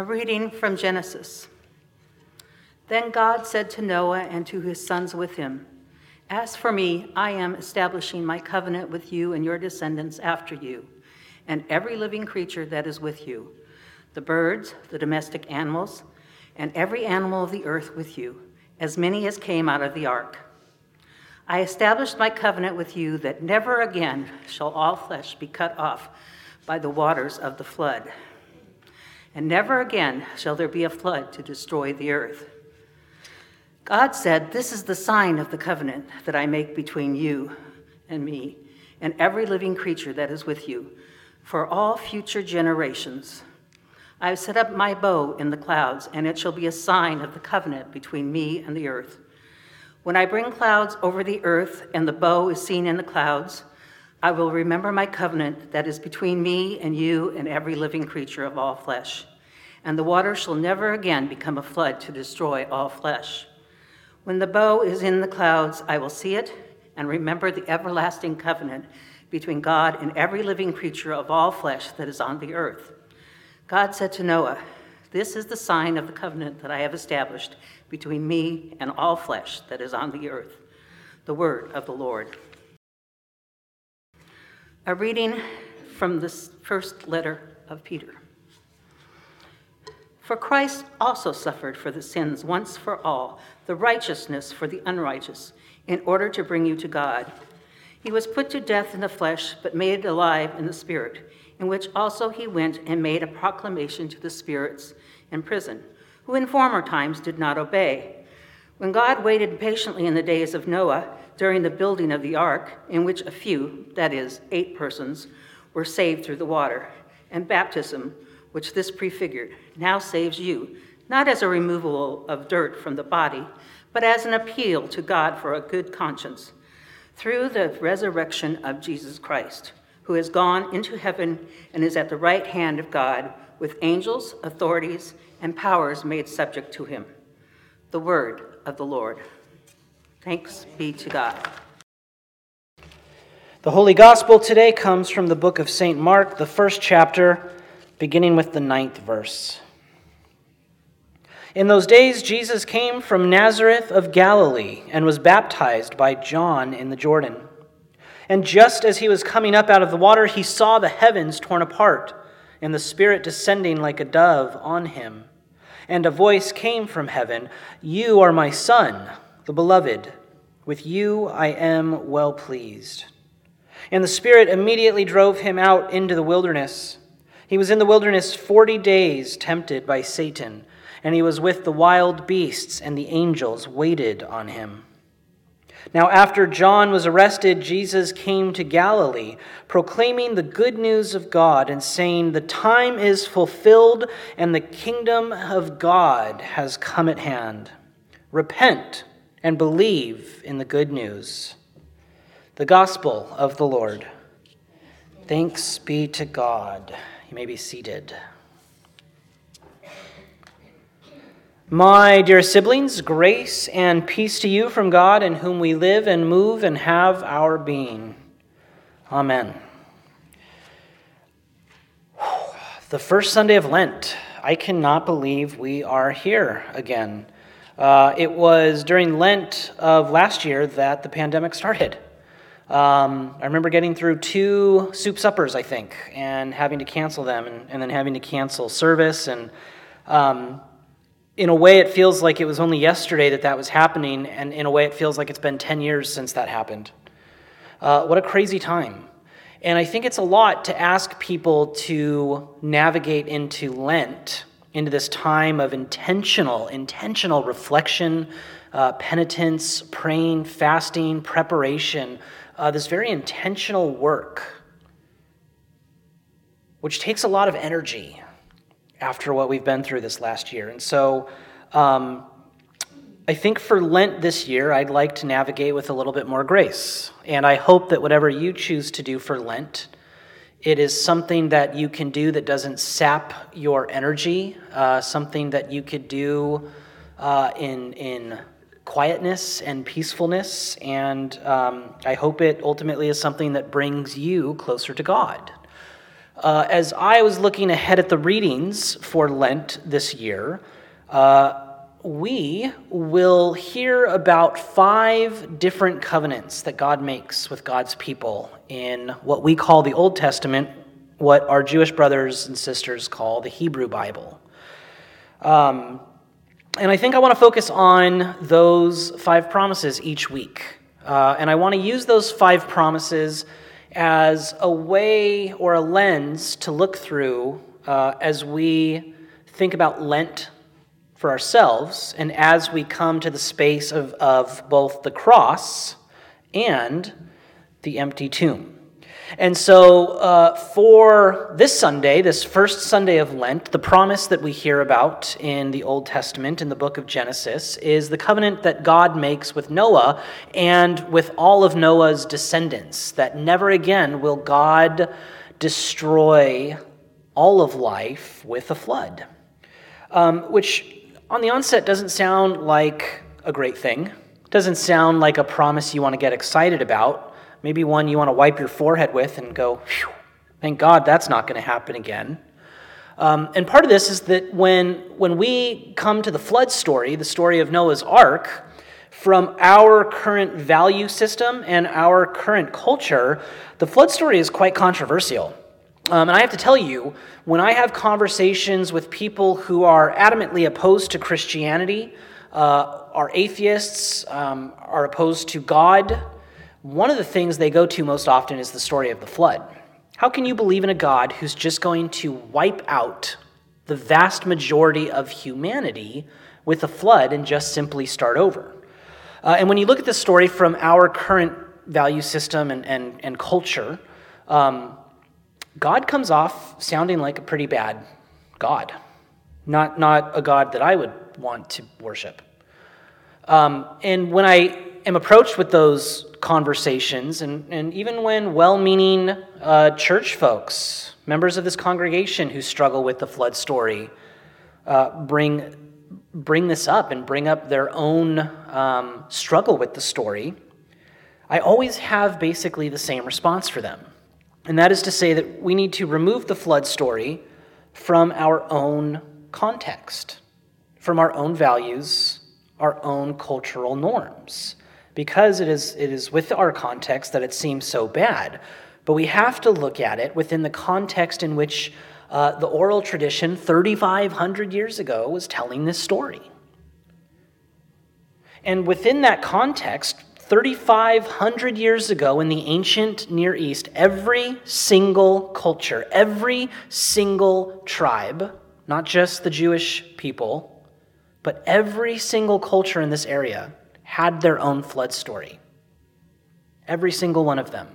A reading from Genesis. Then God said to Noah and to his sons with him, As for me, I am establishing my covenant with you and your descendants after you, and every living creature that is with you, the birds, the domestic animals, and every animal of the earth with you, as many as came out of the ark. I established my covenant with you that never again shall all flesh be cut off by the waters of the flood and never again shall there be a flood to destroy the earth. God said, This is the sign of the covenant that I make between you and me and every living creature that is with you for all future generations. I have set up my bow in the clouds, and it shall be a sign of the covenant between me and the earth. When I bring clouds over the earth and the bow is seen in the clouds, I will remember my covenant that is between me and you and every living creature of all flesh. And the water shall never again become a flood to destroy all flesh. When the bow is in the clouds, I will see it and remember the everlasting covenant between God and every living creature of all flesh that is on the earth. God said to Noah, This is the sign of the covenant that I have established between me and all flesh that is on the earth. The word of the Lord. A reading from the first letter of Peter. For Christ also suffered for the sins once for all, the righteousness for the unrighteous, in order to bring you to God. He was put to death in the flesh, but made alive in the spirit, in which also he went and made a proclamation to the spirits in prison, who in former times did not obey. When God waited patiently in the days of Noah, during the building of the ark, in which a few, that is, eight persons, were saved through the water, and baptism, which this prefigured, now saves you, not as a removal of dirt from the body, but as an appeal to God for a good conscience, through the resurrection of Jesus Christ, who has gone into heaven and is at the right hand of God, with angels, authorities, and powers made subject to him. The word of the Lord. Thanks be to God. The Holy Gospel today comes from the book of St. Mark, the first chapter, beginning with the ninth verse. In those days, Jesus came from Nazareth of Galilee and was baptized by John in the Jordan. And just as he was coming up out of the water, he saw the heavens torn apart and the Spirit descending like a dove on him. And a voice came from heaven You are my Son the beloved, with you I am well pleased. And the Spirit immediately drove him out into the wilderness. He was in the wilderness forty days, tempted by Satan, and he was with the wild beasts, and the angels waited on him. Now, after John was arrested, Jesus came to Galilee, proclaiming the good news of God and saying, The time is fulfilled, and the kingdom of God has come at hand. Repent and believe in the good news. The gospel of the Lord. Thanks be to God. You may be seated. My dear siblings, grace and peace to you from God in whom we live and move and have our being. Amen. The first Sunday of Lent. I cannot believe we are here again. Uh, it was during Lent of last year that the pandemic started. Um, I remember getting through two soup suppers, I think, and having to cancel them, and, and then having to cancel service. And um, in a way, it feels like it was only yesterday that that was happening, and in a way, it feels like it's been 10 years since that happened. Uh, what a crazy time. And I think it's a lot to ask people to navigate into Lent into this time of intentional, intentional reflection, uh, penitence, praying, fasting, preparation, uh, this very intentional work, which takes a lot of energy after what we've been through this last year. And so um, I think for Lent this year, I'd like to navigate with a little bit more grace. And I hope that whatever you choose to do for Lent, it is something that you can do that doesn't sap your energy, uh, something that you could do uh, in, in quietness and peacefulness. And um, I hope it ultimately is something that brings you closer to God. Uh, as I was looking ahead at the readings for Lent this year, uh, we will hear about five different covenants that God makes with God's people in what we call the Old Testament, what our Jewish brothers and sisters call the Hebrew Bible. Um, and I think I want to focus on those five promises each week. Uh, and I want to use those five promises as a way or a lens to look through uh, as we think about Lent for ourselves and as we come to the space of, of both the cross and the empty tomb. And so, uh, for this Sunday, this first Sunday of Lent, the promise that we hear about in the Old Testament, in the book of Genesis, is the covenant that God makes with Noah and with all of Noah's descendants, that never again will God destroy all of life with a flood. Um, which, on the onset, doesn't sound like a great thing, doesn't sound like a promise you want to get excited about maybe one you want to wipe your forehead with and go, thank God that's not going to happen again. Um, and part of this is that when, when we come to the flood story, the story of Noah's ark, from our current value system and our current culture, the flood story is quite controversial. Um, and I have to tell you, when I have conversations with people who are adamantly opposed to Christianity, uh, are atheists, um, are opposed to God, one of the things they go to most often is the story of the flood. How can you believe in a God who's just going to wipe out the vast majority of humanity with a flood and just simply start over? Uh, and when you look at this story from our current value system and, and, and culture, um, God comes off sounding like a pretty bad God, not, not a God that I would want to worship. Um, and when I am approached with those conversations, and, and even when well meaning uh, church folks, members of this congregation who struggle with the flood story, uh, bring, bring this up and bring up their own um, struggle with the story, I always have basically the same response for them. And that is to say that we need to remove the flood story from our own context, from our own values, our own cultural norms because it is, it is with our context that it seems so bad. But we have to look at it within the context in which uh, the oral tradition 3,500 years ago was telling this story. And within that context, 3,500 years ago in the ancient Near East, every single culture, every single tribe, not just the Jewish people, but every single culture in this area had their own flood story. Every single one of them.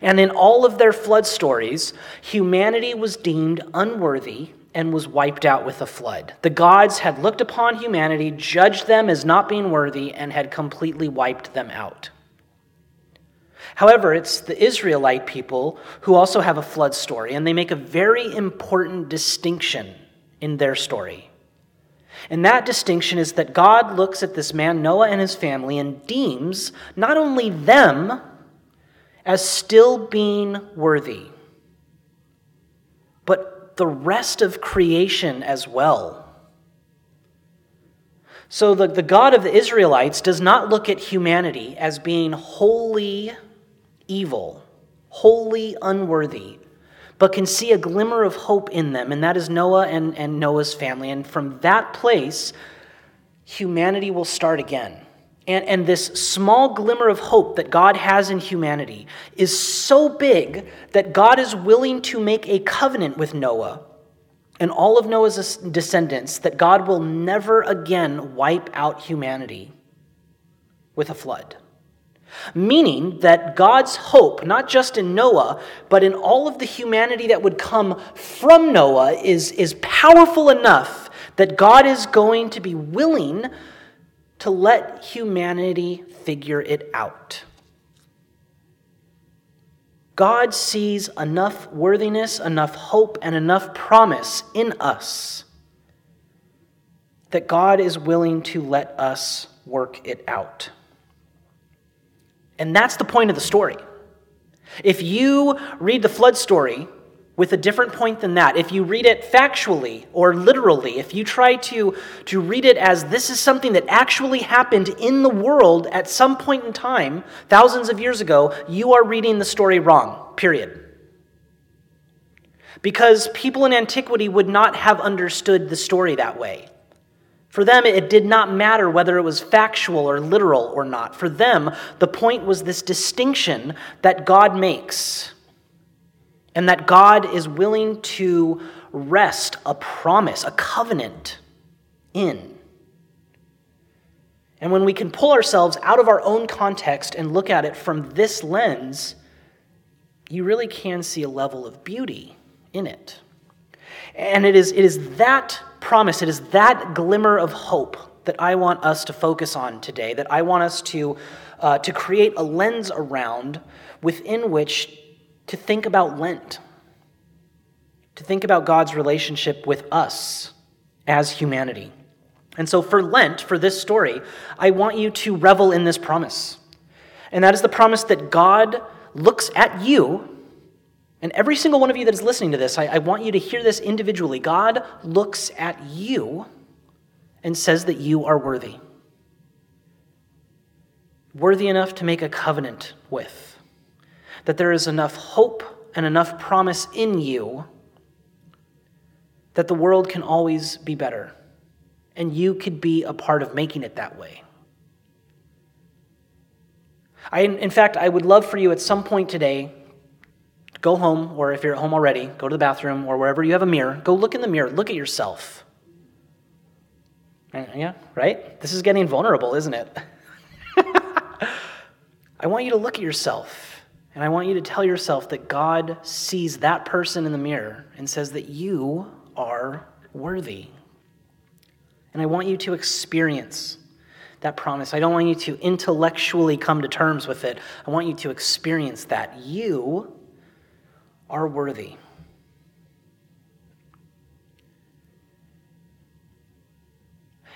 And in all of their flood stories, humanity was deemed unworthy and was wiped out with a flood. The gods had looked upon humanity, judged them as not being worthy, and had completely wiped them out. However, it's the Israelite people who also have a flood story, and they make a very important distinction in their story. And that distinction is that God looks at this man, Noah, and his family, and deems not only them as still being worthy, but the rest of creation as well. So the, the God of the Israelites does not look at humanity as being wholly evil, wholly unworthy, but can see a glimmer of hope in them, and that is Noah and, and Noah's family. And from that place, humanity will start again. And, and this small glimmer of hope that God has in humanity is so big that God is willing to make a covenant with Noah and all of Noah's descendants that God will never again wipe out humanity with a flood. Meaning that God's hope, not just in Noah, but in all of the humanity that would come from Noah, is, is powerful enough that God is going to be willing to let humanity figure it out. God sees enough worthiness, enough hope, and enough promise in us that God is willing to let us work it out. And that's the point of the story. If you read the flood story with a different point than that, if you read it factually or literally, if you try to, to read it as this is something that actually happened in the world at some point in time, thousands of years ago, you are reading the story wrong, period. Because people in antiquity would not have understood the story that way. For them, it did not matter whether it was factual or literal or not. For them, the point was this distinction that God makes and that God is willing to rest a promise, a covenant in. And when we can pull ourselves out of our own context and look at it from this lens, you really can see a level of beauty in it. And it is, it is that promise, it is that glimmer of hope that I want us to focus on today, that I want us to, uh, to create a lens around within which to think about Lent, to think about God's relationship with us as humanity. And so, for Lent, for this story, I want you to revel in this promise. And that is the promise that God looks at you, and every single one of you that is listening to this, I, I want you to hear this individually. God looks at you and says that you are worthy. Worthy enough to make a covenant with that there is enough hope and enough promise in you that the world can always be better. And you could be a part of making it that way. I, in fact, I would love for you at some point today go home, or if you're at home already, go to the bathroom or wherever you have a mirror. Go look in the mirror, look at yourself. Yeah, right? This is getting vulnerable, isn't it? I want you to look at yourself and I want you to tell yourself that God sees that person in the mirror and says that you are worthy. And I want you to experience that promise. I don't want you to intellectually come to terms with it. I want you to experience that. You are worthy.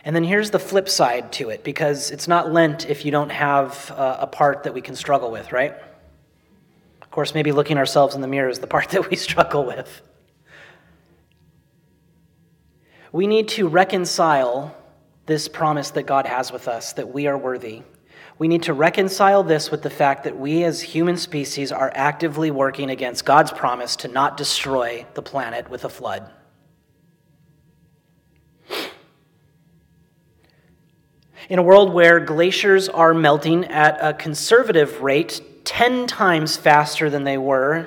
And then here's the flip side to it, because it's not Lent if you don't have uh, a part that we can struggle with, right? Of course, maybe looking ourselves in the mirror is the part that we struggle with. We need to reconcile this promise that God has with us that we are worthy. We need to reconcile this with the fact that we as human species are actively working against God's promise to not destroy the planet with a flood. In a world where glaciers are melting at a conservative rate 10 times faster than they were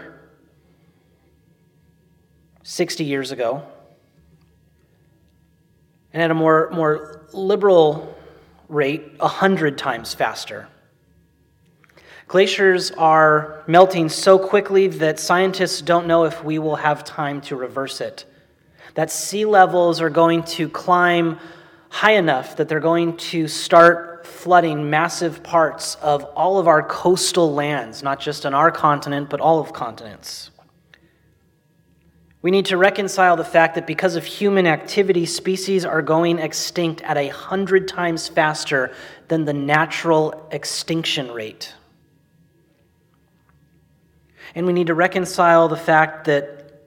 60 years ago. And at a more, more liberal rate, 100 times faster. Glaciers are melting so quickly that scientists don't know if we will have time to reverse it. That sea levels are going to climb high enough that they're going to start flooding massive parts of all of our coastal lands, not just on our continent, but all of continents. We need to reconcile the fact that because of human activity, species are going extinct at a hundred times faster than the natural extinction rate. And we need to reconcile the fact that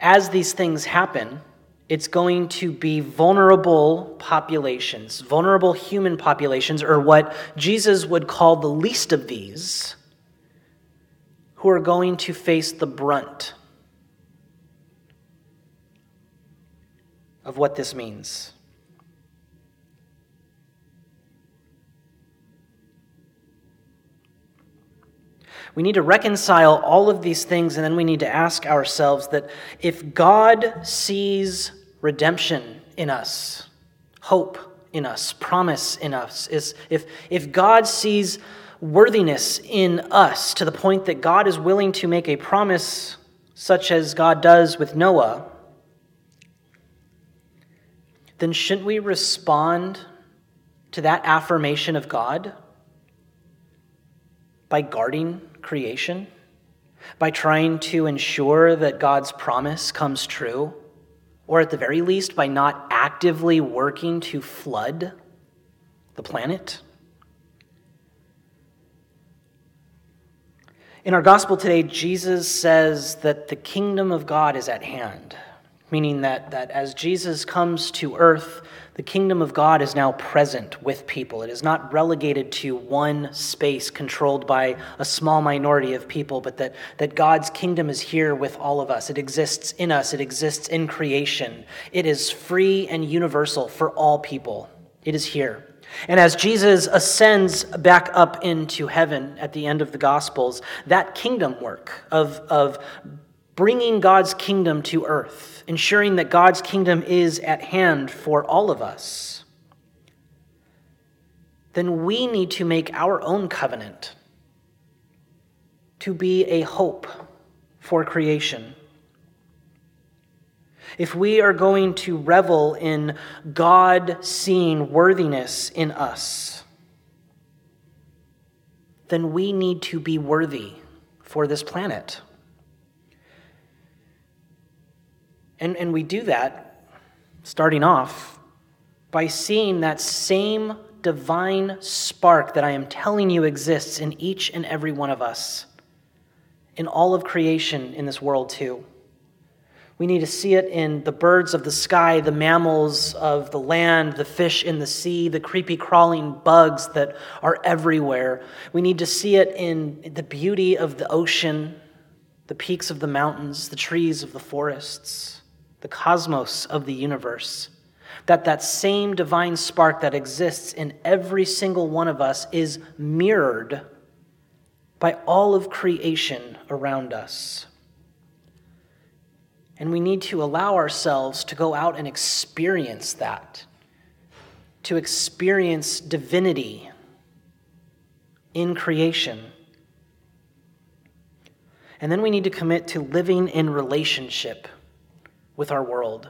as these things happen, it's going to be vulnerable populations, vulnerable human populations, or what Jesus would call the least of these, who are going to face the brunt of what this means. We need to reconcile all of these things, and then we need to ask ourselves that if God sees redemption in us, hope in us, promise in us, is if, if God sees worthiness in us to the point that God is willing to make a promise such as God does with Noah, then shouldn't we respond to that affirmation of God by guarding creation? By trying to ensure that God's promise comes true? Or at the very least, by not actively working to flood the planet? In our gospel today, Jesus says that the kingdom of God is at hand, meaning that, that as Jesus comes to earth, the kingdom of God is now present with people. It is not relegated to one space controlled by a small minority of people, but that, that God's kingdom is here with all of us. It exists in us, it exists in creation. It is free and universal for all people. It is here. And as Jesus ascends back up into heaven at the end of the Gospels, that kingdom work of, of bringing God's kingdom to earth, ensuring that God's kingdom is at hand for all of us, then we need to make our own covenant to be a hope for creation if we are going to revel in God seeing worthiness in us, then we need to be worthy for this planet. And, and we do that, starting off, by seeing that same divine spark that I am telling you exists in each and every one of us, in all of creation in this world, too. We need to see it in the birds of the sky, the mammals of the land, the fish in the sea, the creepy crawling bugs that are everywhere. We need to see it in the beauty of the ocean, the peaks of the mountains, the trees of the forests, the cosmos of the universe. That that same divine spark that exists in every single one of us is mirrored by all of creation around us. And we need to allow ourselves to go out and experience that, to experience divinity in creation. And then we need to commit to living in relationship with our world,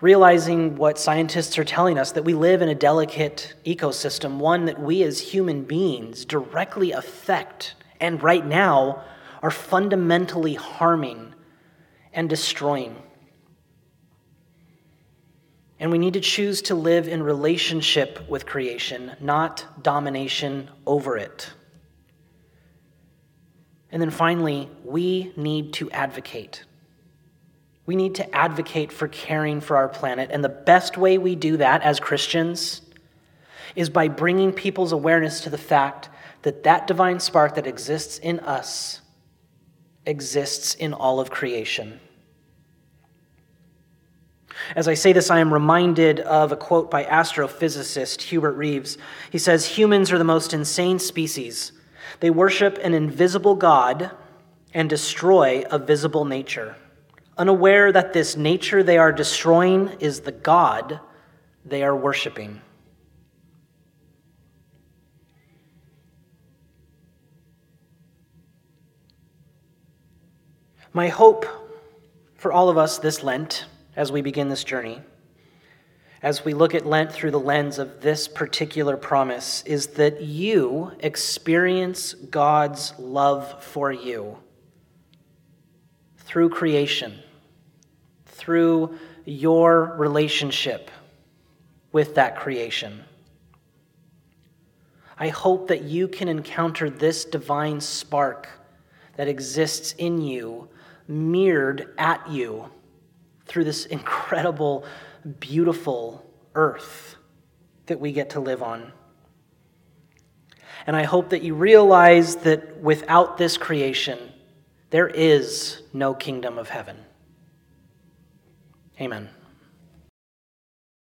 realizing what scientists are telling us that we live in a delicate ecosystem, one that we as human beings directly affect and right now are fundamentally harming and destroying. And we need to choose to live in relationship with creation, not domination over it. And then finally, we need to advocate. We need to advocate for caring for our planet. And the best way we do that as Christians is by bringing people's awareness to the fact that that divine spark that exists in us exists in all of creation. As I say this, I am reminded of a quote by astrophysicist Hubert Reeves. He says, Humans are the most insane species. They worship an invisible God and destroy a visible nature, unaware that this nature they are destroying is the God they are worshiping. My hope for all of us this Lent as we begin this journey, as we look at Lent through the lens of this particular promise, is that you experience God's love for you through creation, through your relationship with that creation. I hope that you can encounter this divine spark that exists in you, mirrored at you through this incredible, beautiful earth that we get to live on. And I hope that you realize that without this creation, there is no kingdom of heaven. Amen.